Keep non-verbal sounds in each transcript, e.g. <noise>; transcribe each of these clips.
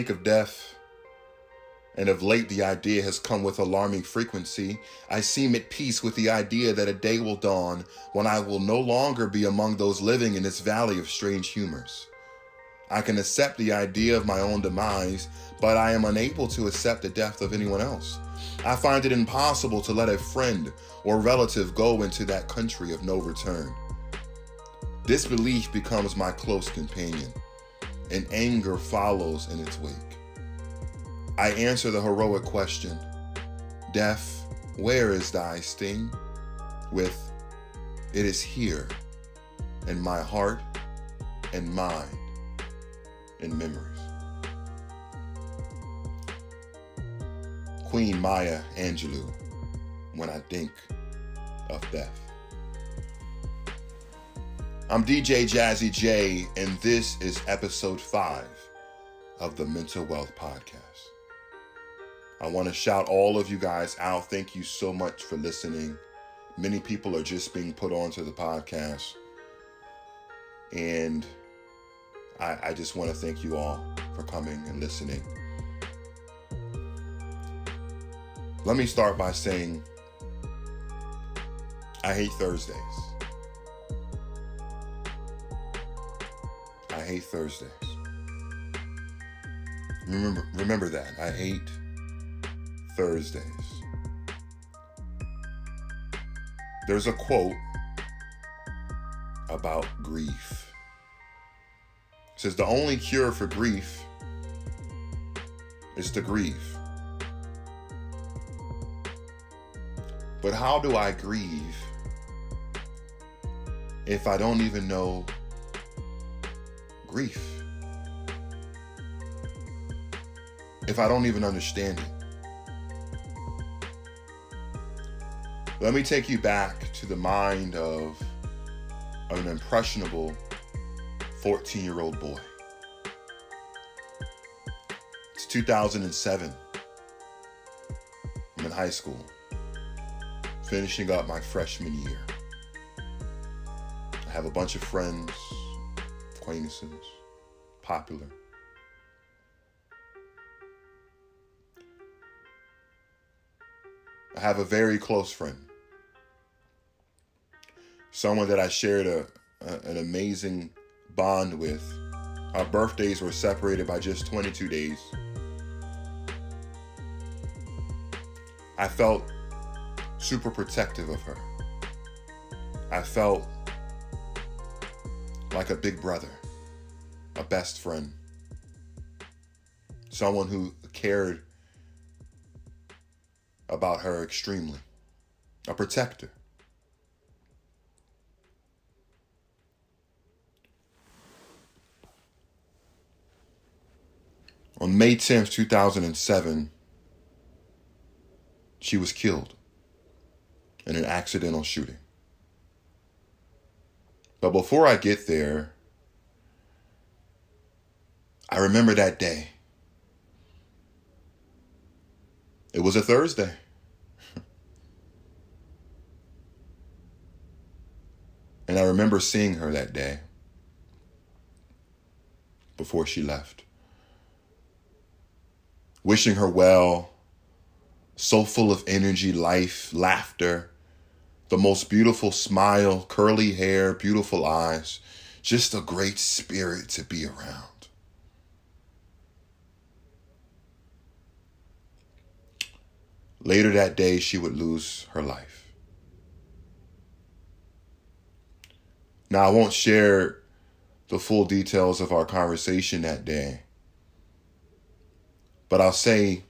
Think of death, and of late the idea has come with alarming frequency, I seem at peace with the idea that a day will dawn when I will no longer be among those living in this valley of strange humors. I can accept the idea of my own demise, but I am unable to accept the death of anyone else. I find it impossible to let a friend or relative go into that country of no return. This belief becomes my close companion, and anger follows in its wake. I answer the heroic question Death, where is thy sting? with, It is here, in my heart and mind and memories. Queen Maya Angelou, when I think of death. I'm DJ Jazzy J, and this is episode five of the Mental Wealth Podcast. I want to shout all of you guys out. Thank you so much for listening. Many people are just being put onto the podcast. And I, I just want to thank you all for coming and listening. Let me start by saying I hate Thursdays. Hate Thursdays. Remember remember that. I hate Thursdays. There's a quote about grief. It says the only cure for grief is to grieve. But how do I grieve if I don't even know grief? If I don't even understand it? Let me take you back to the mind of an impressionable 14 year old boy. It's 2007. I'm in high school finishing up my freshman year. I have a bunch of friends, acquaintances, popular. I have a very close friend, someone that I shared a, a, an amazing bond with. Our birthdays were separated by just 22 days. I felt super protective of her. I felt like a big brother, a best friend, someone who cared about her extremely, a protector. On May 10th, 2007, she was killed in an accidental shooting. But before I get there, I remember that day. It was a Thursday. <laughs> and I remember seeing her that day before she left. Wishing her well, so full of energy, life, laughter, the most beautiful smile, curly hair, beautiful eyes, just a great spirit to be around. Later that day, she would lose her life. Now, I won't share the full details of our conversation that day, but I'll say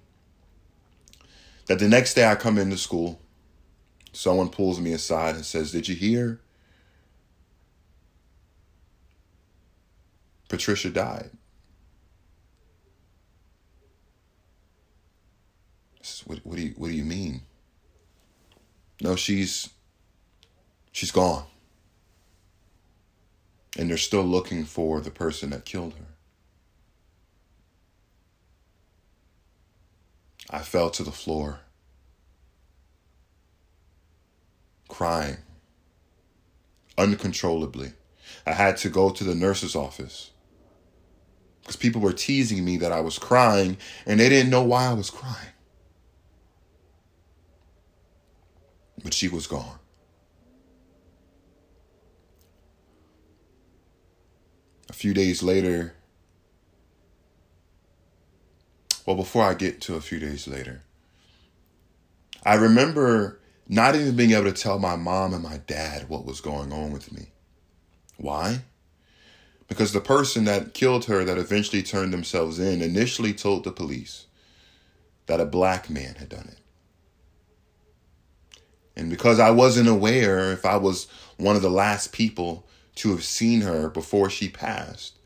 that the next day I come into school someone pulls me aside and says, Did you hear? Patricia died. What, what, do you what do you mean? No, she's she's gone. And they're still looking for the person that killed her. I fell to the floor. Crying uncontrollably. I had to go to the nurse's office because people were teasing me that I was crying and they didn't know why I was crying. But she was gone. A few days later, well, before I get to a few days later, I remember not even being able to tell my mom and my dad what was going on with me. Why? Because the person that killed her, that eventually turned themselves in, initially told the police that a black man had done it. And because I wasn't aware if I was one of the last people to have seen her before she passed,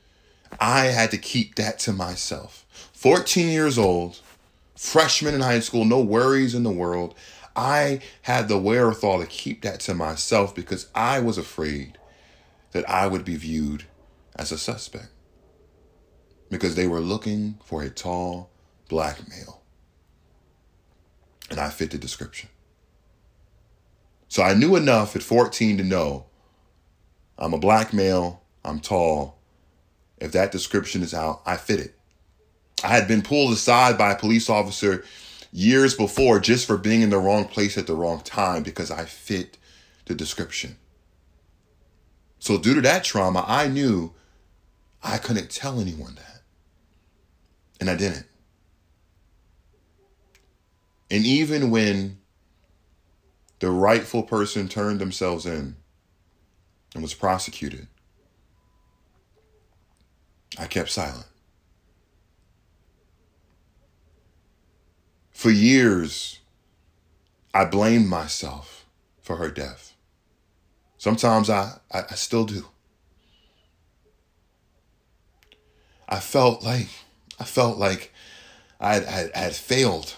I had to keep that to myself. 14 years old, freshman in high school, no worries in the world. I had the wherewithal to keep that to myself because I was afraid that I would be viewed as a suspect because they were looking for a tall black male. And I fit the description. So I knew enough at 14 to know I'm a black male, I'm tall. If that description is out, I fit it. I had been pulled aside by a police officer years before just for being in the wrong place at the wrong time because I fit the description. So, due to that trauma, I knew I couldn't tell anyone that. And I didn't. And even when the rightful person turned themselves in and was prosecuted, I kept silent. For years, I blamed myself for her death. Sometimes I, I, I still do. I felt like I felt like I had, I had failed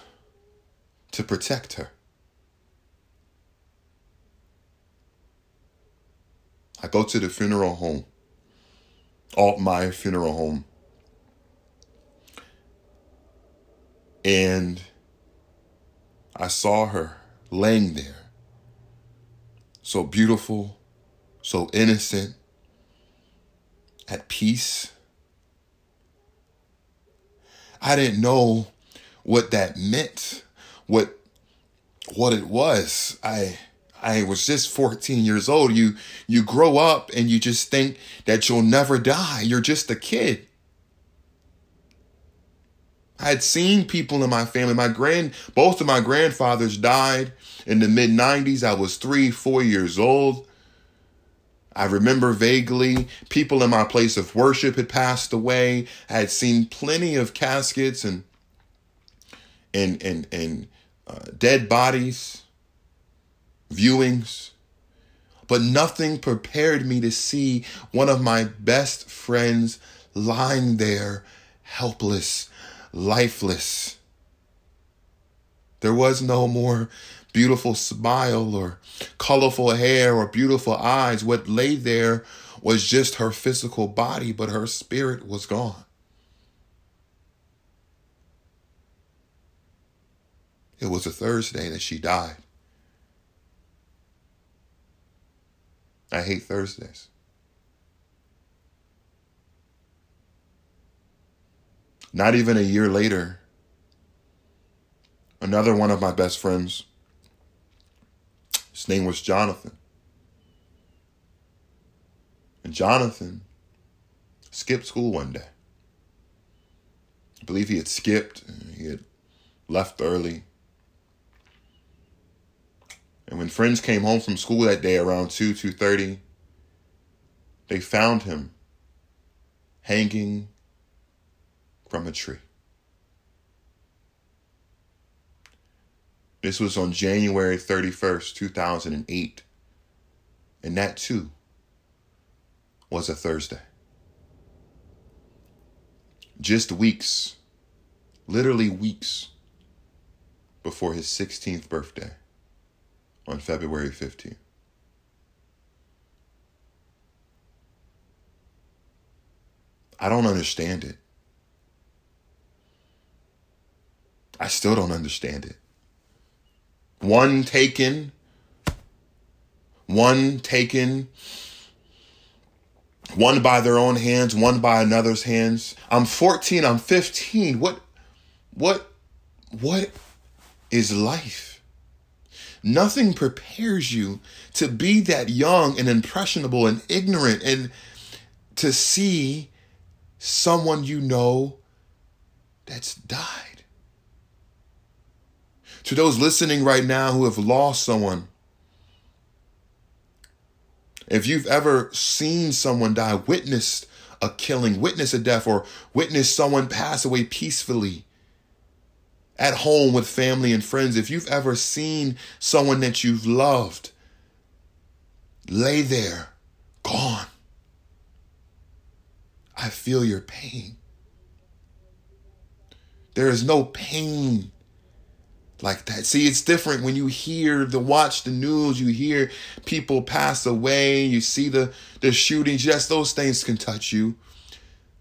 to protect her. I go to the funeral home, Altmeyer Funeral Home, and I saw her laying there, so beautiful, so innocent, at peace I didn't know what that meant, what what it was. I I was just 14 years old. You you grow up and you just think that you'll never die. You're just a kid. I had seen people in my family. My grand both of my grandfathers died in the mid 90s. I was 3, 4 years old. I remember vaguely people in my place of worship had passed away. I had seen plenty of caskets and and and and uh, dead bodies, viewings, but nothing prepared me to see one of my best friends lying there, helpless, lifeless. There was no more beautiful smile or colorful hair or beautiful eyes. What lay there was just her physical body, but her spirit was gone. It was a Thursday that she died. I hate Thursdays. Not even a year later, another one of my best friends his name was Jonathan. And Jonathan skipped school one day. I believe he had skipped, he had left early. And when friends came home from school that day around 2, 2.30, they found him hanging from a tree. This was on January 31st, 2008. And that too was a Thursday. Just weeks, literally weeks before his 16th birthday on February 15th. I don't understand it. I still don't understand it one taken, one taken one by their own hands, one by another's hands. I'm 14, I'm 15. What what what is life? Nothing prepares you to be that young and impressionable and ignorant and to see someone you know that's died. To those listening right now who have lost someone, if you've ever seen someone die, witnessed a killing, witnessed a death, or witnessed someone pass away peacefully at home with family and friends, if you've ever seen someone that you've loved lay there, gone, I feel your pain. There is no pain like that. See, it's different when you hear the watch the news, you hear people pass away, you see the the shootings. Yes, those things can touch you.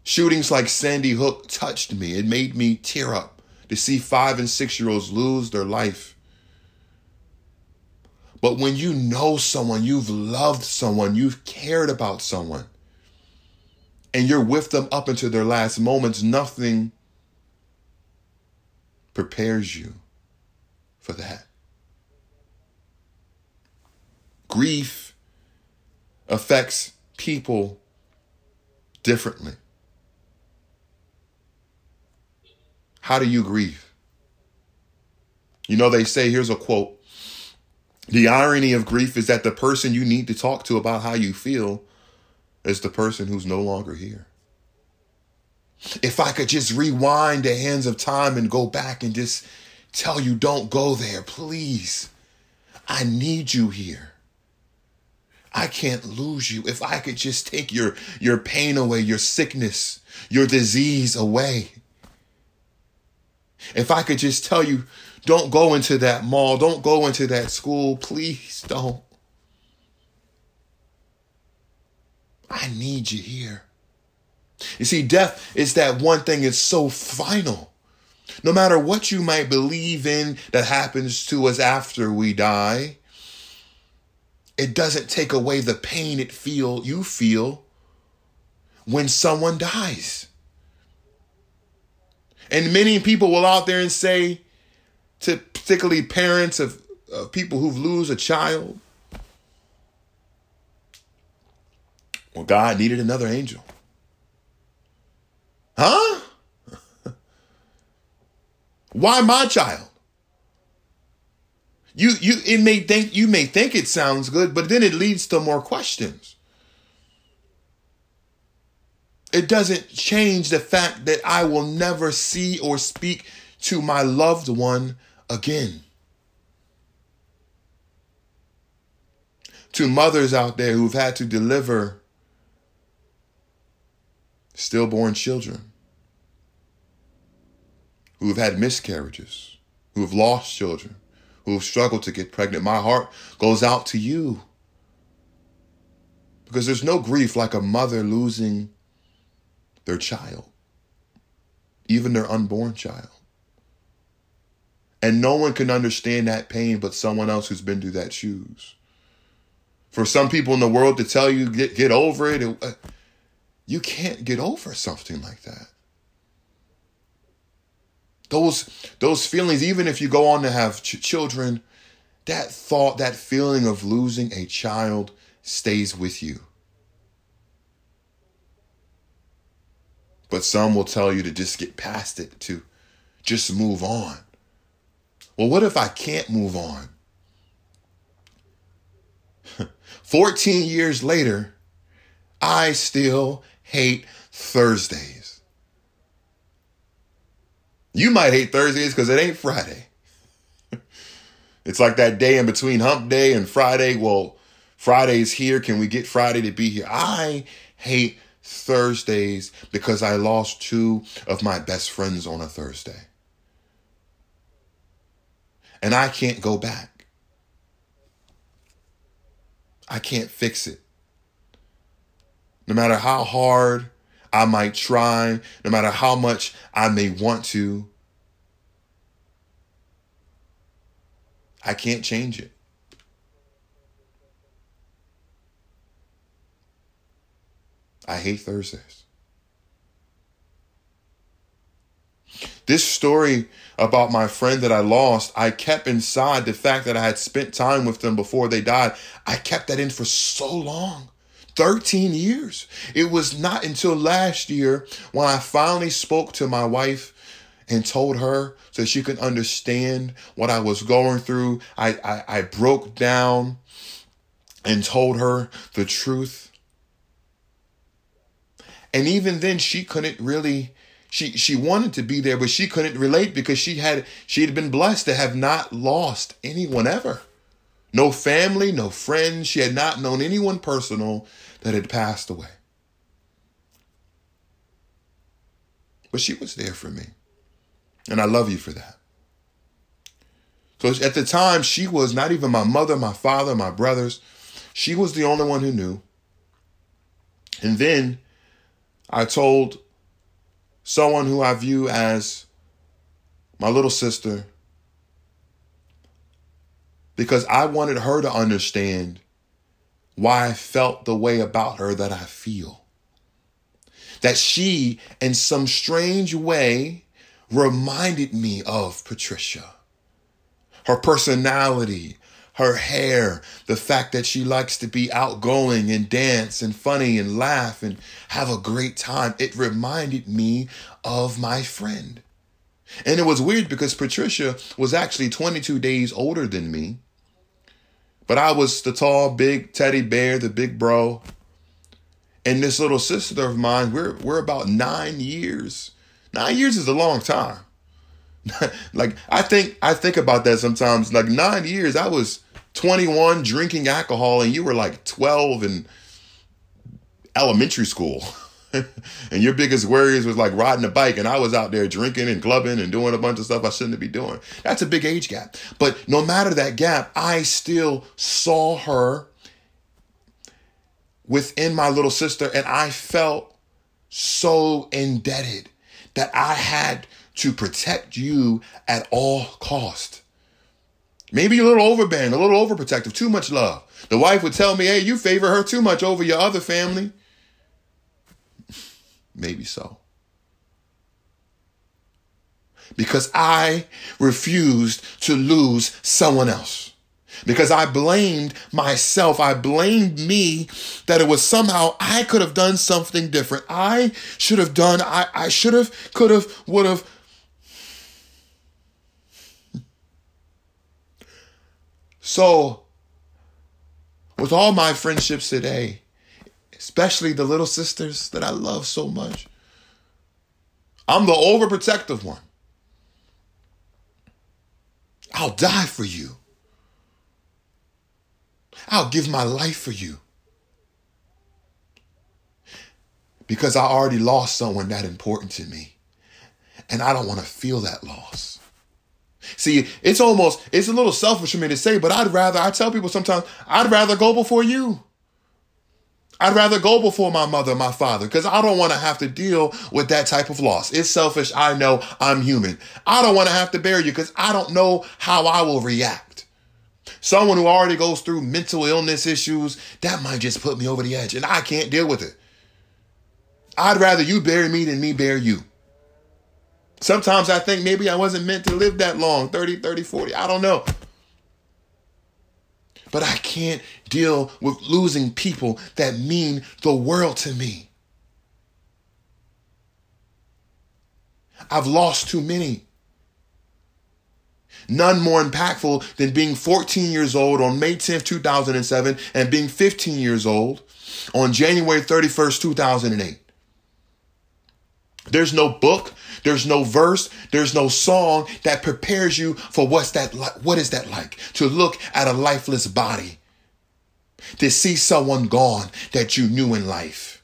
Shootings like Sandy Hook touched me. It made me tear up to see five and six year olds lose their life. But when you know someone, you've loved someone, you've cared about someone, and you're with them up until their last moments, nothing prepares you for that. Grief affects people differently. How do you grieve? You know, they say, here's a quote The irony of grief is that the person you need to talk to about how you feel is the person who's no longer here. If I could just rewind the hands of time and go back and just tell you, don't go there, please. I need you here. I can't lose you. If I could just take your, your pain away, your sickness, your disease away. If I could just tell you, don't go into that mall, don't go into that school, please don't. I need you here. You see, death is that one thing, it's so final. No matter what you might believe in that happens to us after we die, it doesn't take away the pain it feel you feel when someone dies. And many people will out there and say to particularly parents of, of people who've lose a child, well, God needed another angel. Huh? Why my child? You you it may think you may think it sounds good, but then it leads to more questions. It doesn't change the fact that I will never see or speak to my loved one again. To mothers out there who've had to deliver stillborn children who have had miscarriages, who have lost children, who have struggled to get pregnant. My heart goes out to you. Because there's no grief like a mother losing their child, even their unborn child. And no one can understand that pain but someone else who's been through that shoes. For some people in the world to tell you, get, get over it, it uh, you can't get over something like that those those feelings even if you go on to have ch- children that thought that feeling of losing a child stays with you. But some will tell you to just get past it to just move on. Well what if i can't move on? <laughs> 14 years later i still hate thursdays you might hate Thursdays because it ain't Friday. <laughs> it's like that day in between hump day and Friday. Well, Friday's here. Can we get Friday to be here? I hate Thursdays because I lost two of my best friends on a Thursday. And I can't go back. I can't fix it. No matter how hard I might try, no matter how much I may want to. I can't change it. I hate Thursdays. This story about my friend that I lost, I kept inside the fact that I had spent time with them before they died. I kept that in for so long 13 years. It was not until last year when I finally spoke to my wife and told her so she could understand what I was going through. I, I, I broke down and told her the truth. And even then, she couldn't really she she wanted to be there but she couldn't relate because she had she had been blessed to have not lost anyone ever no family no friends. She had not known anyone personal that had passed away. But she was there for me. And i love you for that. So at the time she was not even my mother my father my brothers. She was the only one who knew. And then i told someone who I view as my little sister because I wanted her to understand why I felt the way about her that I feel. That she, in some strange way, reminded me of Patricia. Her personality, her hair, the fact that she likes to be outgoing and dance and funny and laugh and have a great time. It reminded me of my friend. And it was weird because Patricia was actually 22 days older than me. But I was the tall, big teddy bear, the big bro. And this little sister of mine, we're we're about nine years. Nine years is a long time. <laughs> like I think I think about that sometimes. Like nine years, I was 21 drinking alcohol and you were like 12 in elementary school. <laughs> <laughs> and your biggest worries was like riding a bike and I was out there drinking and clubbing and doing a bunch of stuff I shouldn't be doing. That's a big age gap. But no matter that gap, I still saw her within my little sister and I felt so indebted that I had to protect you at all cost. Maybe a little overbearing, a little overprotective, too much love. The wife would tell me, hey, you favor her too much over your other family. Maybe so. Because I refused to lose someone else. Because I blamed myself. I blamed me that it was somehow I could have done something different. I should have done, I, I should have, could have, would have, So, with all my friendships today, especially the little sisters that I love so much, I'm the overprotective one. I'll die for you. I'll give my life for you. Because I already lost someone that important to me. And I don't want to feel that loss. See, it's almost, it's a little selfish for me to say, but I'd rather, I tell people sometimes, I'd rather go before you. I'd rather go before my mother, my father, because I don't want to have to deal with that type of loss. It's selfish. I know I'm human. I don't want to have to bury you because I don't know how I will react. Someone who already goes through mental illness issues, that might just put me over the edge and I can't deal with it. I'd rather you bury me than me bury you. Sometimes I think maybe I wasn't meant to live that long 30, 30, 40. I don't know. But I can't deal with losing people that mean the world to me. I've lost too many. None more impactful than being 14 years old on May 10th, 2007, and being 15 years old on January 31st, 2008. There's no book, there's no verse, there's no song that prepares you for what's that like, what is that like to look at a lifeless body, to see someone gone that you knew in life,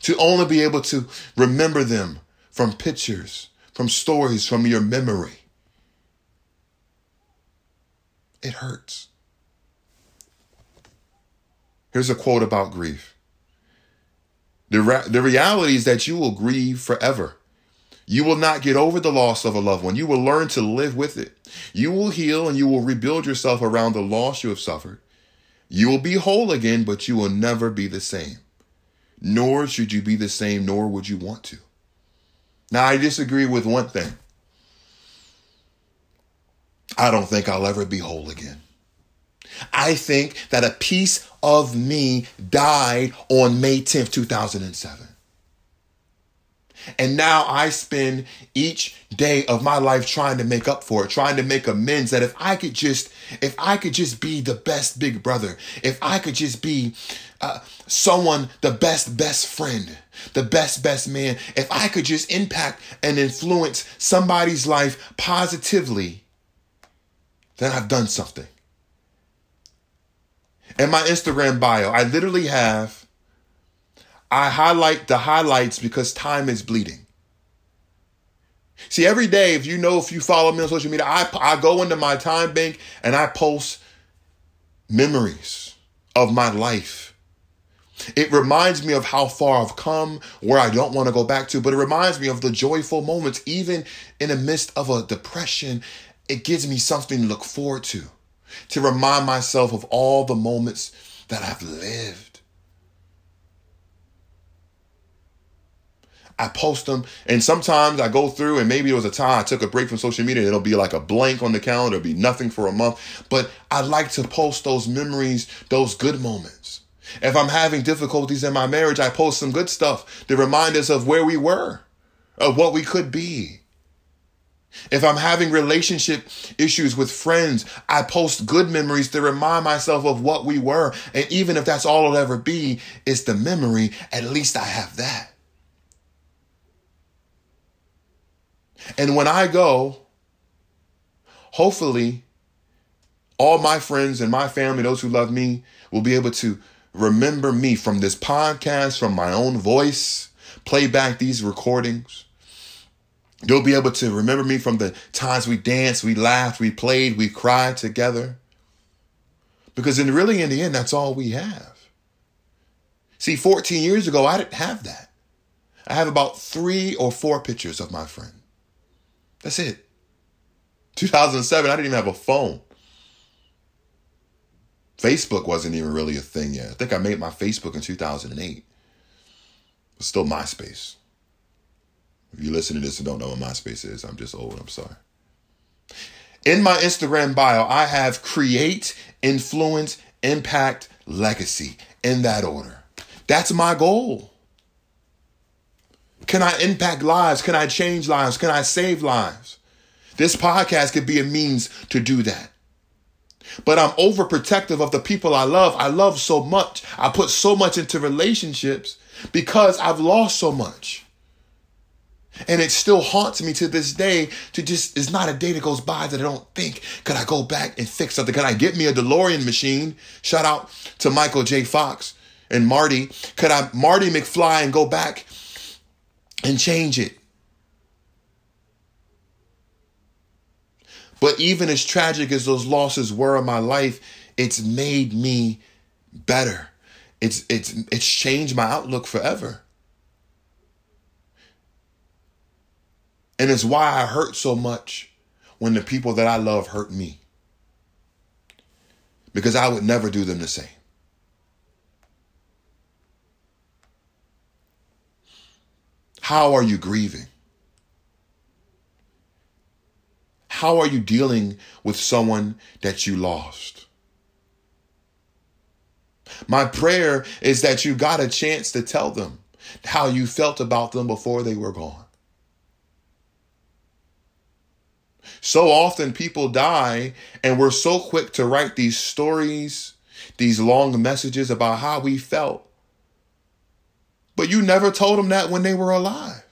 to only be able to remember them from pictures, from stories, from your memory. It hurts. Here's a quote about grief. The, re- the reality is that you will grieve forever. You will not get over the loss of a loved one. You will learn to live with it. You will heal and you will rebuild yourself around the loss you have suffered. You will be whole again, but you will never be the same. nor should you be the same, nor would you want to. Now, I disagree with one thing. I don't think I'll ever be whole again. I think that a piece of me died on May 10th, 2007. And now I spend each day of my life trying to make up for it, trying to make amends that if I could just, if I could just be the best big brother, if I could just be uh, someone, the best, best friend, the best, best man, if I could just impact and influence somebody's life positively, then I've done something. In my Instagram bio, I literally have, I highlight the highlights because time is bleeding. See, every day, if you know, if you follow me on social media, I, I go into my time bank and I post memories of my life. It reminds me of how far I've come, where I don't want to go back to, but it reminds me of the joyful moments, even in the midst of a depression. It gives me something to look forward to to remind myself of all the moments that I've lived. I post them, and sometimes I go through, and maybe it was a time I took a break from social media, and it'll be like a blank on the calendar, it'll be nothing for a month. But I like to post those memories, those good moments. If I'm having difficulties in my marriage, I post some good stuff to remind us of where we were, of what we could be. If I'm having relationship issues with friends, I post good memories to remind myself of what we were. And even if that's all it'll ever be, it's the memory, at least I have that. And when I go, hopefully, all my friends and my family, those who love me, will be able to remember me from this podcast, from my own voice, play back these recordings You'll be able to remember me from the times we danced, we laughed, we played, we cried together. Because in really, in the end, that's all we have. See, 14 years ago, I didn't have that. I have about three or four pictures of my friend. That's it. 2007, I didn't even have a phone. Facebook wasn't even really a thing yet. I think I made my Facebook in 2008. But still MySpace. If you listen to this and don't know what MySpace is, I'm just old. I'm sorry. In my Instagram bio, I have create, influence, impact, legacy in that order. That's my goal. Can I impact lives? Can I change lives? Can I save lives? This podcast could be a means to do that. But I'm overprotective of the people I love. I love so much. I put so much into relationships because I've lost so much. And it still haunts me to this day to just, it's not a day that goes by that I don't think, could I go back and fix something? Could I get me a DeLorean machine? Shout out to Michael J. Fox and Marty. Could I, Marty McFly, and go back and change it? But even as tragic as those losses were in my life, it's made me better. It's, it's, it's changed my outlook forever. And it's why I hurt so much when the people that I love hurt me. Because I would never do them the same. How are you grieving? How are you dealing with someone that you lost? My prayer is that you got a chance to tell them how you felt about them before they were gone. So often people die, and we're so quick to write these stories, these long messages about how we felt. But you never told them that when they were alive.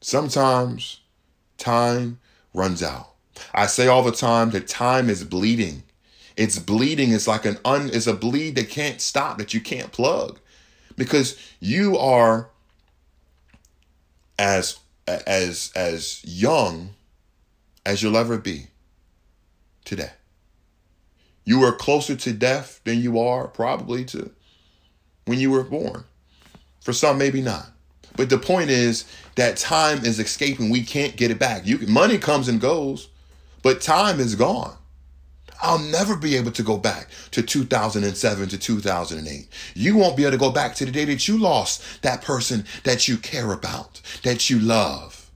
Sometimes time runs out. I say all the time that time is bleeding. It's bleeding. It's like an un, it's a bleed that can't stop, that you can't plug because you are as as as young as you'll ever be today. You are closer to death than you are probably to when you were born. For some, maybe not. But the point is that time is escaping. We can't get it back. You money comes and goes, but time is gone. I'll never be able to go back to 2007 to 2008. You won't be able to go back to the day that you lost that person that you care about, that you love.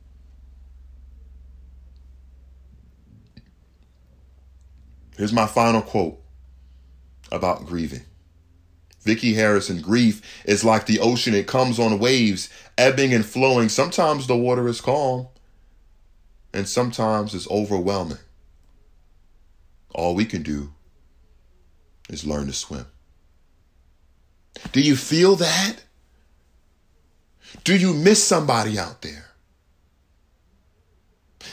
Here's my final quote about grieving. Vicki Harrison, grief is like the ocean. It comes on waves, ebbing and flowing. Sometimes the water is calm, and sometimes it's overwhelming. All we can do is learn to swim. Do you feel that? Do you miss somebody out there?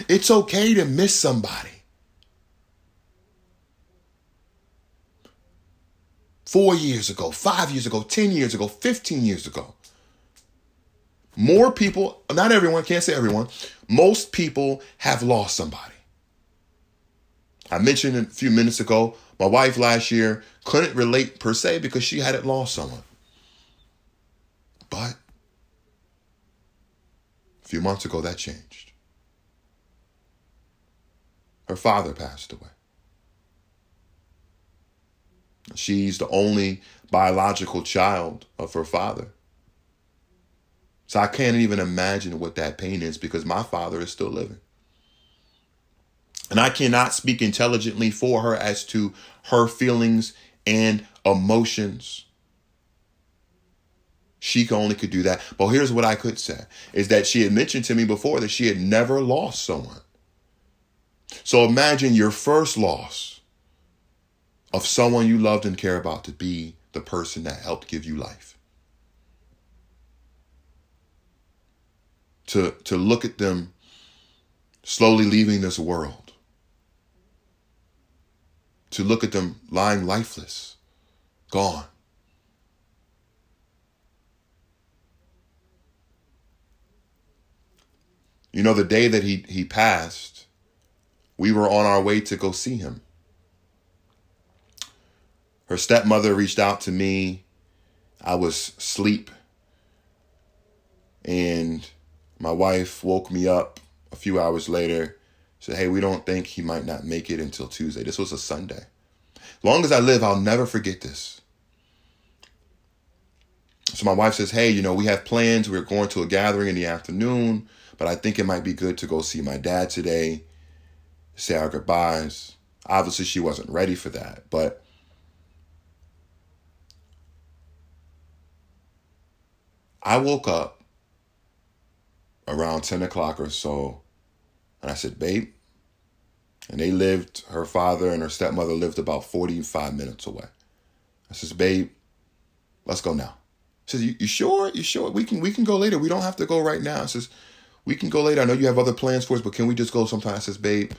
It's okay to miss somebody. Four years ago, five years ago, 10 years ago, 15 years ago. More people, not everyone, can't say everyone, most people have lost somebody. I mentioned a few minutes ago, my wife last year couldn't relate per se because she hadn't lost someone. But a few months ago, that changed. Her father passed away. She's the only biological child of her father. So I can't even imagine what that pain is because my father is still living. And I cannot speak intelligently for her as to her feelings and emotions. She only could do that. But here's what I could say is that she had mentioned to me before that she had never lost someone. So imagine your first loss of someone you loved and care about to be the person that helped give you life. To, to look at them slowly leaving this world to look at them lying lifeless, gone. You know, the day that he, he passed, we were on our way to go see him. Her stepmother reached out to me. I was asleep. And my wife woke me up a few hours later said, hey, we don't think he might not make it until Tuesday. This was a Sunday. Long as I live, I'll never forget this. So my wife says, hey, you know, we have plans. We're going to a gathering in the afternoon, but I think it might be good to go see my dad today, say our goodbyes. Obviously, she wasn't ready for that, but I woke up around 10 o'clock or so and I said, babe, and they lived, her father and her stepmother lived about 45 minutes away. I says, babe, let's go now. She says, you, you sure? You sure? We can we can go later. We don't have to go right now. I says, we can go later. I know you have other plans for us, but can we just go sometime? I says, babe,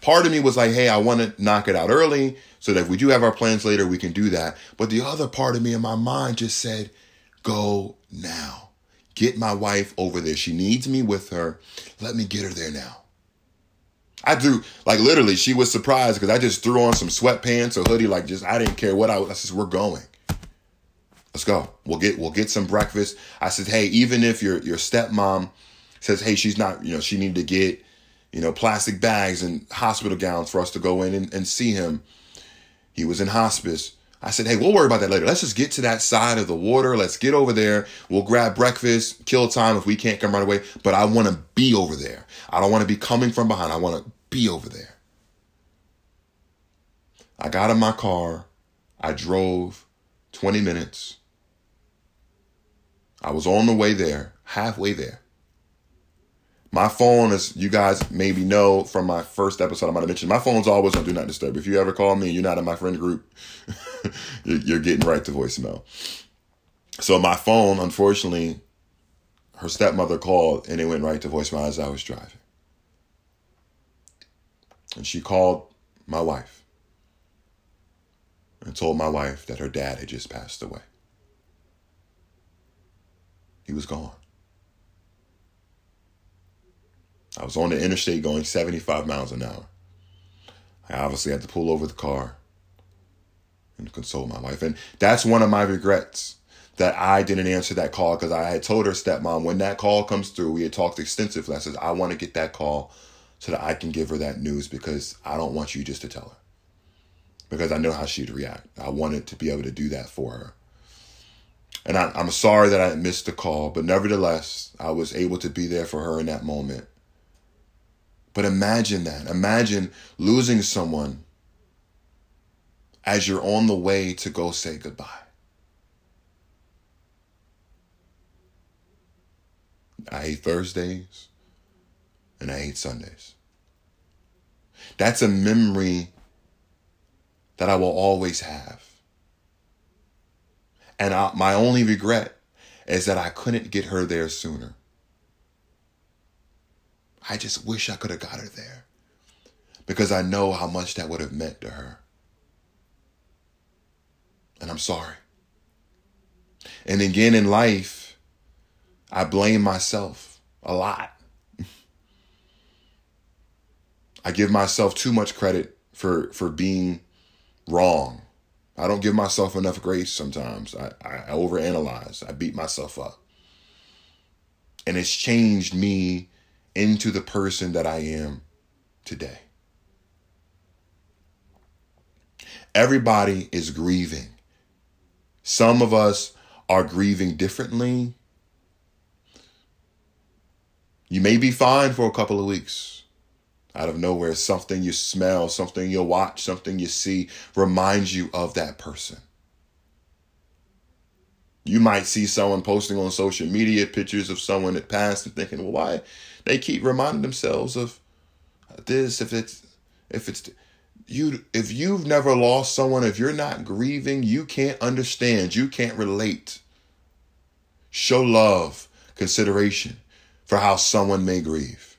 part of me was like, hey, I want to knock it out early so that if we do have our plans later, we can do that. But the other part of me in my mind just said, go now. Get my wife over there. She needs me with her. Let me get her there now. I threw like literally she was surprised because I just threw on some sweatpants or hoodie, like just I didn't care what I was. I said, We're going. Let's go. We'll get we'll get some breakfast. I said, Hey, even if your your stepmom says, Hey, she's not, you know, she needed to get, you know, plastic bags and hospital gowns for us to go in and, and see him. He was in hospice. I said, hey, we'll worry about that later. Let's just get to that side of the water. Let's get over there. We'll grab breakfast, kill time if we can't come right away. But I want to be over there. I don't want to be coming from behind. I want to be over there. I got in my car. I drove 20 minutes. I was on the way there, halfway there. My phone, as you guys maybe know from my first episode, I might have mentioned, my phone's always on Do Not Disturb. If you ever call me, and you're not in my friend group, <laughs> you're getting right to voicemail. So my phone, unfortunately, her stepmother called and it went right to voicemail as I was driving. And she called my wife and told my wife that her dad had just passed away. He was gone. I was on the interstate going 75 miles an hour. I obviously had to pull over the car and console my wife. And that's one of my regrets that I didn't answer that call because I had told her stepmom when that call comes through, we had talked extensively. I said, I want to get that call so that I can give her that news because I don't want you just to tell her. because I know how she'd react. I wanted to be able to do that for her. And I, am sorry that I missed the call, but nevertheless, I was able to be there for her in that moment. But imagine that. Imagine losing someone as you're on the way to go say goodbye. I hate Thursdays and I hate Sundays. That's a memory that I will always have. And I, my only regret is that I couldn't get her there sooner. I just wish I could have got her there because I know how much that would have meant to her. And I'm sorry. And again in life, I blame myself a lot. <laughs> I give myself too much credit for for being wrong. I don't give myself enough grace sometimes. I, I, overanalyze. I beat myself up. And it's changed me into the person that I am today. Everybody is grieving. Some of us are grieving differently. You may be fine for a couple of weeks out of nowhere, something you smell, something you watch, something you see reminds you of that person. You might see someone posting on social media pictures of someone that passed and thinking, well, why they keep reminding themselves of this if it's if it's you if you've never lost someone, if you're not grieving, you can't understand, you can't relate. Show love, consideration for how someone may grieve.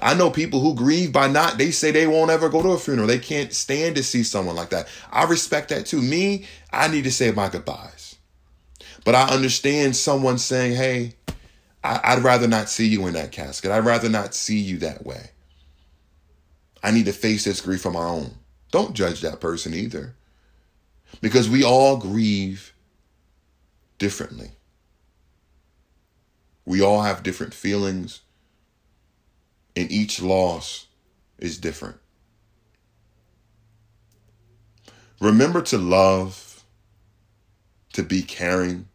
I know people who grieve by not, they say they won't ever go to a funeral. They can't stand to see someone like that. I respect that too. Me, I need to say my goodbyes. But I understand someone saying, hey, I, would rather not see you in that casket. I'd rather not see you that way. I need to face this grief on my own. Don't judge that person either. Because we all grieve differently. We all have different feelings and each loss is different. Remember to love, to be caring.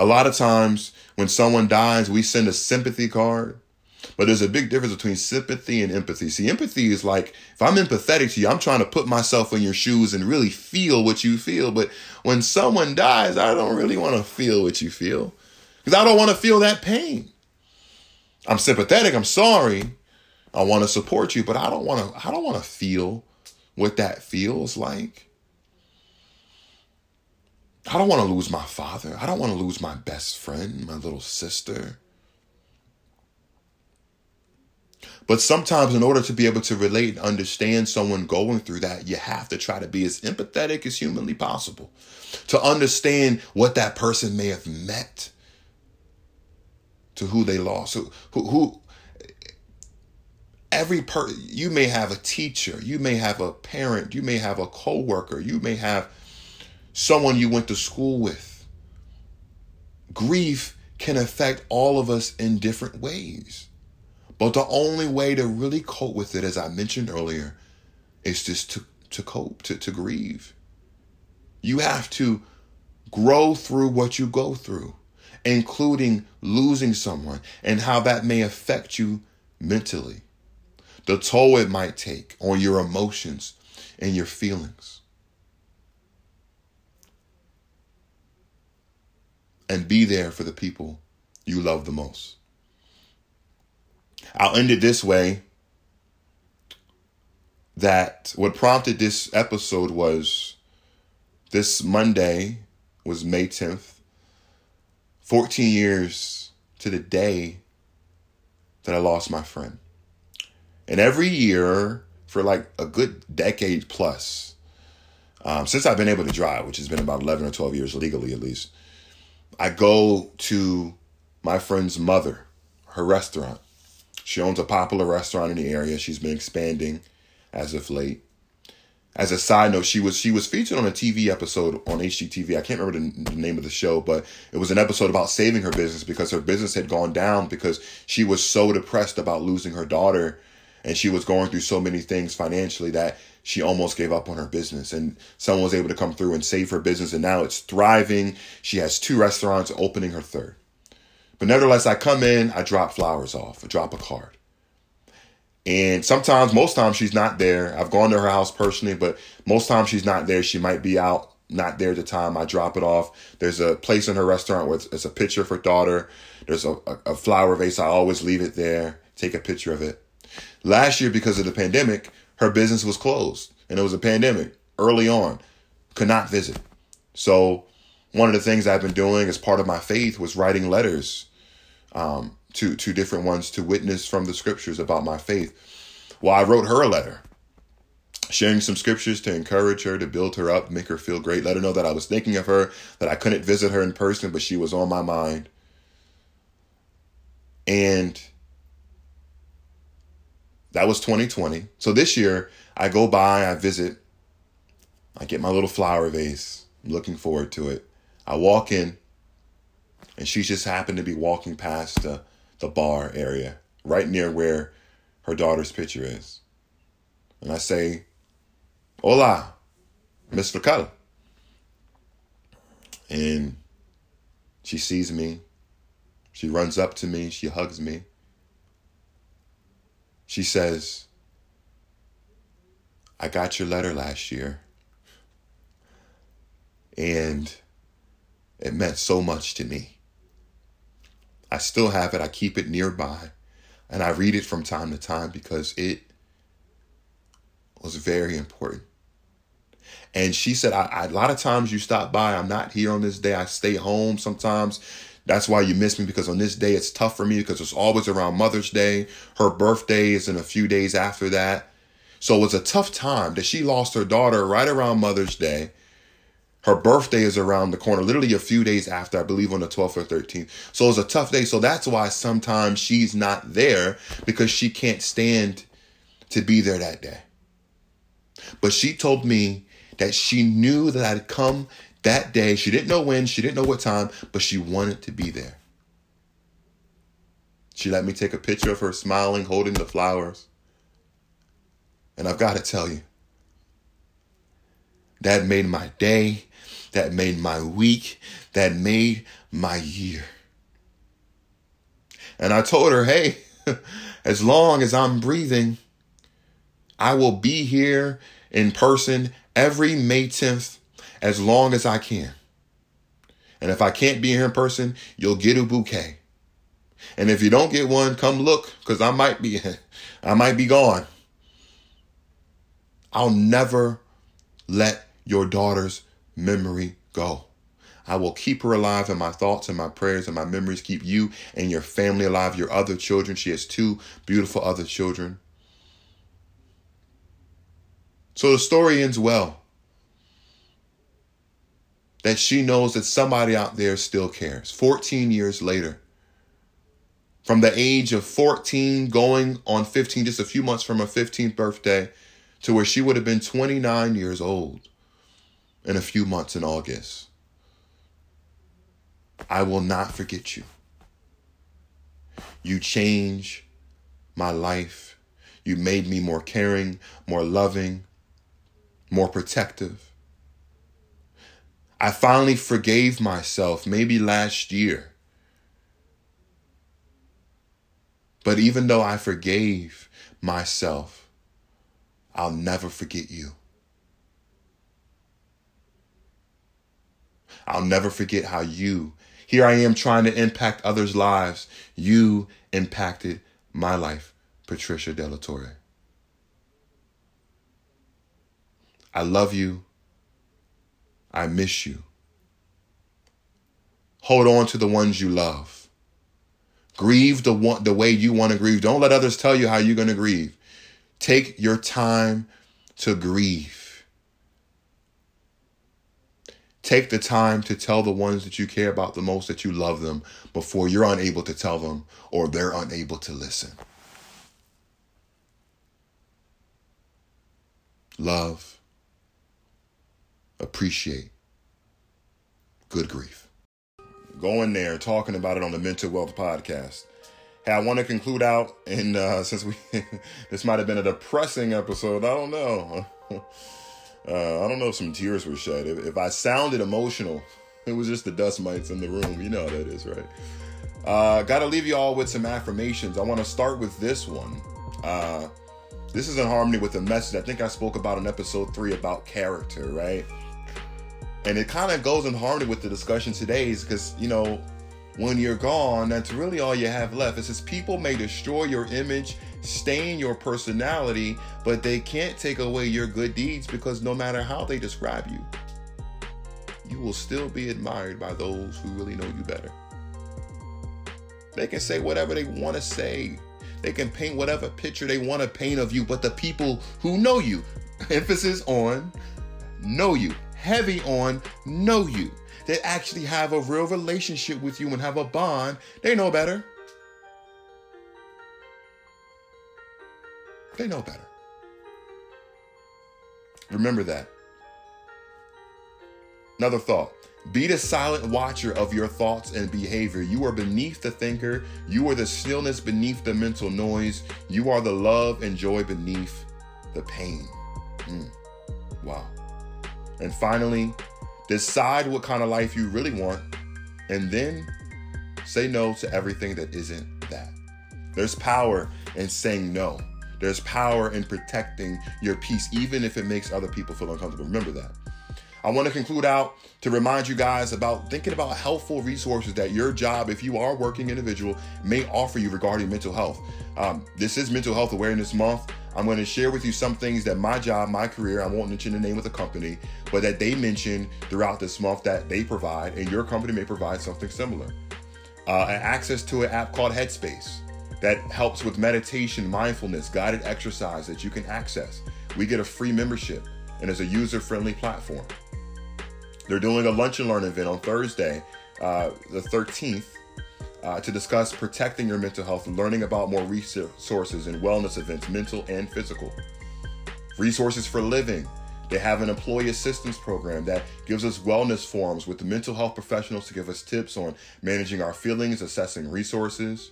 A lot of times when someone dies, we send a sympathy card. But there's a big difference between sympathy and empathy. See, empathy is like if I'm empathetic to you, I'm trying to put myself in your shoes and really feel what you feel. But when someone dies, I don't really want to feel what you feel because I don't want to feel that pain. I'm sympathetic. I'm sorry. I want to support you, but I don't want to. I don't want to feel what that feels like. I don't want to lose my father. I don't want to lose my best friend, my little sister. But sometimes, in order to be able to relate and understand someone going through that, you have to try to be as empathetic as humanly possible to understand what that person may have met to who they lost. Who, who, who every per you may have a teacher, you may have a parent, you may have a coworker, you may have someone you went to school with. Grief can affect all of us in different ways. But the only way to really cope with it, as I mentioned earlier, is just to, to cope, to, to grieve. You have to grow through what you go through including losing someone and how that may affect you mentally, the toll it might take on your emotions and your feelings. And be there for the people you love the most. I'll end it this way that what prompted this episode was this Monday was May 10th 14 years to the day that I lost my friend. And every year for like a good decade plus, um, since I've been able to drive, which has been about 11 or 12 years legally at least, I go to my friend's mother, her restaurant. She owns a popular restaurant in the area. She's been expanding as of late as a side note, she was she was featured on a TV episode on HGTV. I can't remember the, the, name of the show, but it was an episode about saving her business because her business had gone down because she was so depressed about losing her daughter, and she was going through so many things financially that she almost gave up on her business and someone was able to come through and save her business and now it's thriving. She has two restaurants opening her third. But nevertheless, I come in, I drop flowers off, I drop a card. And sometimes, most times, she's not there. I've gone to her house personally, but most times she's not there. She might be out, not there at the time. I drop it off. There's a place in her restaurant where it's, it's a picture of her daughter. There's a, a, a flower vase. I always leave it there, take a picture of it. Last year, because of the pandemic, her business was closed and it was a pandemic early on. Could not visit. So, one of the things I've been doing as part of my faith was writing letters um, to to different ones to witness from the scriptures about my faith. Well, I wrote her a letter, sharing some scriptures to encourage her, to build her up, make her feel great, let her know that I was thinking of her, that I couldn't visit her in person, but she was on my mind. And that was 2020. So this year, I go by, I visit, I get my little flower vase. I'm looking forward to it. I walk in, and she just happened to be walking past the, the bar area, right near where her daughter's picture is. And I say, Hola, Miss Raquel. And she sees me. She runs up to me. She hugs me. She says, I got your letter last year. And it meant so much to me. I still have it. I keep it nearby. And I read it from time to time because it was very important. And she said, I, I, a lot of times you stop by, I'm not here on this day. I stay home sometimes. That's why you miss me because on this day it's tough for me because it's always around Mother's Day. Her birthday is in a few days after that. So it was a tough time that she lost her daughter right around Mother's Day. Her birthday is around the corner, literally a few days after, I believe on the 12th or 13th. So it was a tough day. So that's why sometimes she's not there because she can't stand to be there that day. But she told me that she knew that I'd come that day. She didn't know when, she didn't know what time, but she wanted to be there. She let me take a picture of her smiling, holding the flowers. And I've got to tell you, that made my day that made my week, that made my year. And I told her, hey, <laughs> as long as I'm breathing, I will be here in person every May 10th as long as I can. And if I can't be here in person, you'll get a bouquet. And if you don't get one, come look cuz I might be <laughs> I might be gone. I'll never let your daughter's memory go. I will keep her alive in my thoughts and my prayers and my memories. Keep you and your family alive, your other children. She has two beautiful other children. So the story ends well. That she knows that somebody out there still cares. 14 years later, from the age of 14 going on 15, just a few months from her 15th birthday, to where she would have been 29 years old in a few months in August. I will not forget you. You change my life. You made me more caring, more loving, more protective. I finally forgave myself maybe last year. But even though I forgave myself, I'll never forget you. I'll never forget how you, here I am trying to impact others' lives. You impacted my life, Patricia De La Torre. I love you. I miss you. Hold on to the ones you love. Grieve the one, the way you want to grieve. Don't let others tell you how you're going to grieve. Take your time to grieve. Take the time to tell the ones that you care about the most that you love them before you're unable to tell them or they're unable to listen. Love, appreciate, good grief. Going there, talking about it on the Mental Wealth Podcast. Hey, I want to conclude out, and uh, <laughs> since we <laughs> this might have been a depressing episode, I don't know. <laughs> uh, I don't know if some tears were shed. If, if, I sounded emotional, it was just the dust mites in the room. You know how that is, right? Uh, Got to leave you all with some affirmations. I want to start with this one. Uh, this is in harmony with the message I think I spoke about in episode three about character, right? And it kind of goes in harmony with the discussion today, because you know, when you're gone, that's really all you have left. It says people may destroy your image, stain your personality, but they can't take away your good deeds because no matter how they describe you, you will still be admired by those who really know you better. They can say whatever they want to say. They can paint whatever picture they want to paint of you, but the people who know you, <laughs> emphasis on know you, heavy on know you, They actually have a real relationship with you and have a bond, they know better. They know better. Remember that. Another thought. Be the silent watcher of your thoughts and behavior. You are beneath the thinker. You are the stillness beneath the mental noise. You are the love and joy beneath the pain. Mm. Wow. And finally, decide what kind of life you really want, and then say no to everything that isn't that. There's power in saying no. There's power in protecting your peace, even if it makes other people feel uncomfortable. Remember that. I want to conclude out to remind you guys about thinking about helpful resources that your job, if you are a working individual, may offer you regarding mental health. Um, this is Mental Health Awareness Month. I'm going to share with you some things that my job, my career, I won't mention the name of the company, but that they mention throughout this month that they provide, and your company may provide something similar. Uh, access to an app called Headspace that helps with meditation, mindfulness, guided exercise that you can access. We get a free membership and it's a user friendly platform. They're doing a lunch and learn event on Thursday, uh, the 13th, uh, to discuss protecting your mental health learning about more resources and wellness events, mental and physical. Resources for living. They have an employee assistance program that gives us wellness forums with the mental health professionals to give us tips on managing our feelings, assessing resources.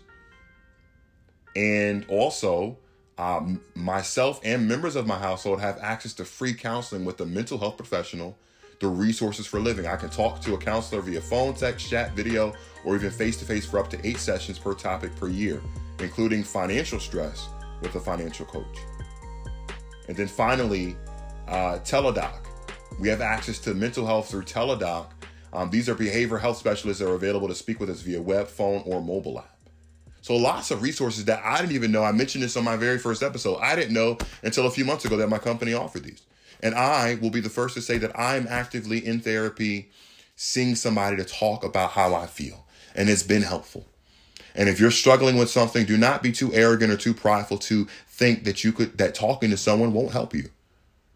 And also, um, myself and members of my household have access to free counseling with a mental health professional the resources for living. I can talk to a counselor via phone, text, chat, video, or even face to face for up to eight sessions per topic per year, including financial stress with a financial coach. And then finally, uh, Teladoc. We have access to mental health through Teladoc. Um, these are behavioral health specialists that are available to speak with us via web, phone, or mobile app. So lots of resources that I didn't even know. I mentioned this on my very first episode. I didn't know until a few months ago that my company offered these. And I will be the first to say that I'm actively in therapy, seeing somebody to talk about how I feel. And it's been helpful. And if you're struggling with something, do not be too arrogant or too prideful to think that you could that talking to someone won't help you.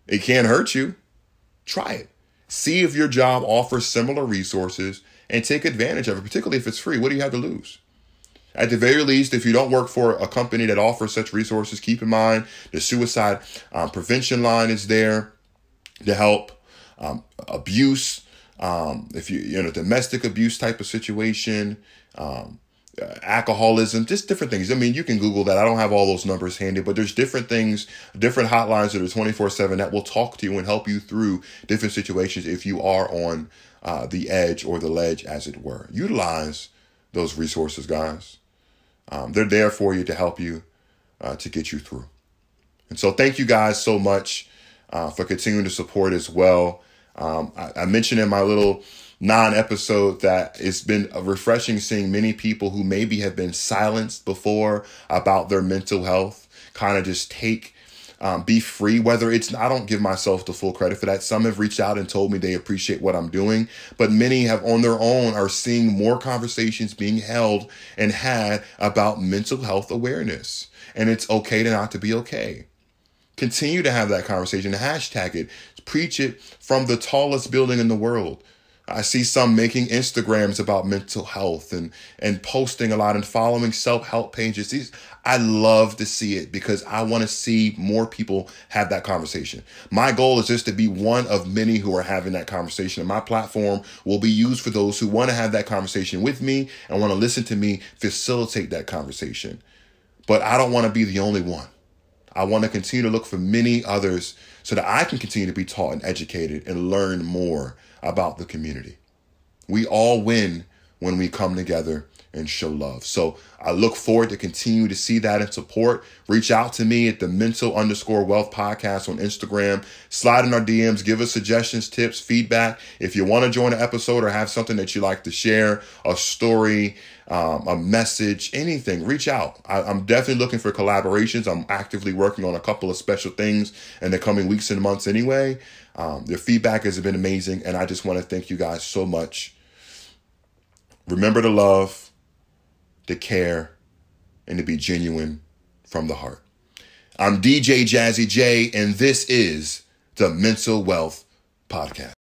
It can't hurt you. Try it. See if your job offers similar resources and take advantage of it, particularly if it's free. What do you have to lose? At the very least, if you don't work for a company that offers such resources, keep in mind the suicide um, prevention line is there to help. Um, abuse, um, if you you know domestic abuse type of situation, um, uh, alcoholism, just different things. I mean, you can Google that. I don't have all those numbers handy, but there's different things, different hotlines that are 24 7 that will talk to you and help you through different situations if you are on uh, the edge or the ledge, as it were. Utilize those resources, guys. Um, they're there for you to help you uh, to get you through. And so, thank you guys so much uh, for continuing to support as well. Um, I, I, mentioned in my little non episode that it's been refreshing seeing many people who maybe have been silenced before about their mental health kind of just take um, be free. Whether it's, I don't give myself the full credit for that. Some have reached out and told me they appreciate what I'm doing, but many have on their own are seeing more conversations being held and had about mental health awareness. And it's okay to not to be okay. Continue to have that conversation. Hashtag it. Preach it from the tallest building in the world. I see some making Instagrams about mental health and and posting a lot and following self-help pages. These I love to see it because I want to see more people have that conversation. My goal is just to be one of many who are having that conversation. And my platform will be used for those who want to have that conversation with me and want to listen to me facilitate that conversation. But I don't want to be the only one. I want to continue to look for many others so that I can continue to be taught and educated and learn more about the community. We all win when we come together and show love. So I look forward to continue to see that and support. Reach out to me at the mental underscore wealth podcast on Instagram. Slide in our DMs, give us suggestions, tips, feedback. If you want to join an episode or have something that you'd like to share, a story, um, a message, anything, reach out. I, I'm definitely looking for collaborations. I'm actively working on a couple of special things in the coming weeks and months anyway. Um, their feedback has been amazing, and I just want to thank you guys so much. Remember to love to care, and to be genuine from the heart. I'm DJ Jazzy J, and this is the Mental Wealth Podcast.